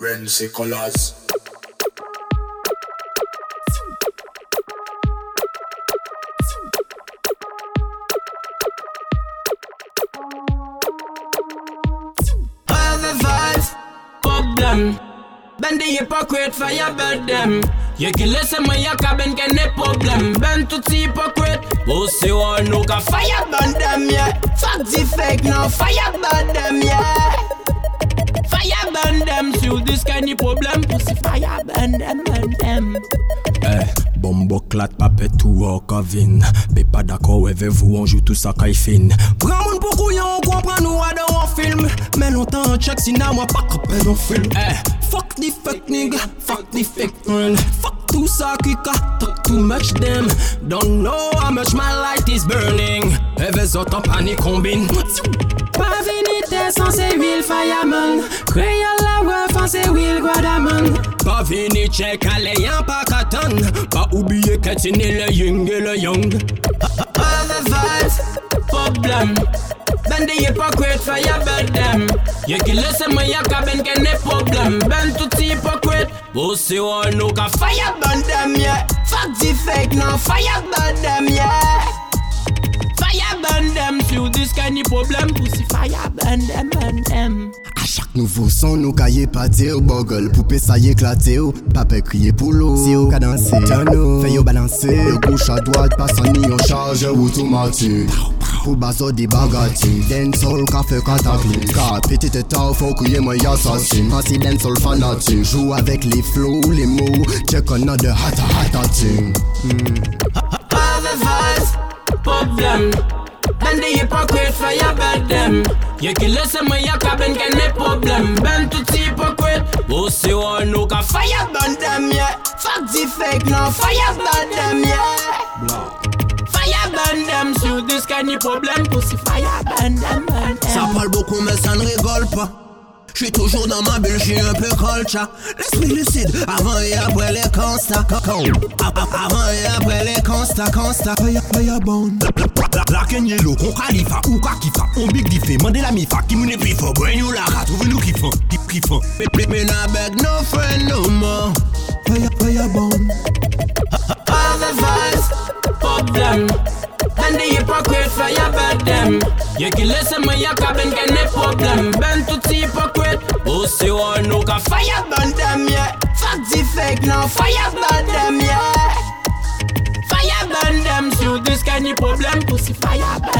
Renzi Colors. Them. Ben the hypocrite for your bed them. You can listen when you cabin can no problem. Ben to the hypocrite. Pussy one no ka fire burn them yeah. Fuck the fake no fire burn them yeah. Fire burn them through this kind of problem. Pussy fire burn them burn them. Eh, bombo clat papet tout au cavine Pe pas d'accord avec vous, on joue tout ça caille fine Grand monde pour couillon, on comprend nous à dans un film. Mais longtemps on check si n'a moi pas capé dans film Eh, fuck the fake nigga, fuck the fake friend. Fuck tout ça qui ka, talk too much them. Don't know how much my light is burning. Eves autant panique combine. Pas vinite sans ces will fireman. Créole la ref en ces will guadaman. Pas vini check allez y'en pas katan Pas oublier que le young et le young All the vibes, problem. Ben the hypocrite for your bed them. You can listen when you cabin can no problem. Ben to the hypocrite. Pussy one no ka fire burn them yeah. Fuck the fake no fire burn them yeah. Fire burn them through this kind of problem. Pussy fire burn them burn them. A chak nouvo son nou kaye pate ou Bogol poupe sa ye klate ou Pape kriye pou lou Si ou ka danse, tan nou Fè yo balanse Yo kouch a dwat pasan ni yon charge ou tou mati Pou baso di bagati Den sol ka fe katakli Ka piti te ta ou fò kriye mwen yasasin Asi den sol fanati Jou avèk li flow, li mou Check another hata hata ting Pave vaz, problem Bandi hypocrite fire bad dem them. You can listen when you cabin can no problem. Ben to the hypocrite. Pussy one no ka fire burn them yeah. Fuck the fake no fire burn them yeah. Fire burn them through this kind of problem. Pussy fire burn them burn Ça them. parle beaucoup mais ça ne rigole pas J'suis toujours dans ma bulle, j'suis un peu colcha L'esprit lucide, avant et après les constats Avant et après les constats, constats Fire, fire bone Black and yellow, kon khalifa ou ka kifa On big diffé, mande la mifa Ki moune pifo, brain you la ka Trouve nou kifan, kif kifan Me, me not beg no friend no more Fire, fire bone All the vibes, problem. Ben the hypocrite your bed them. You can listen when you cabin can no problem. Ben to the hypocrite. Pussy one no ka fire burn them yeah. Fuck the fake no fire burn them yeah. Fire through this problem. Pussy fire burn them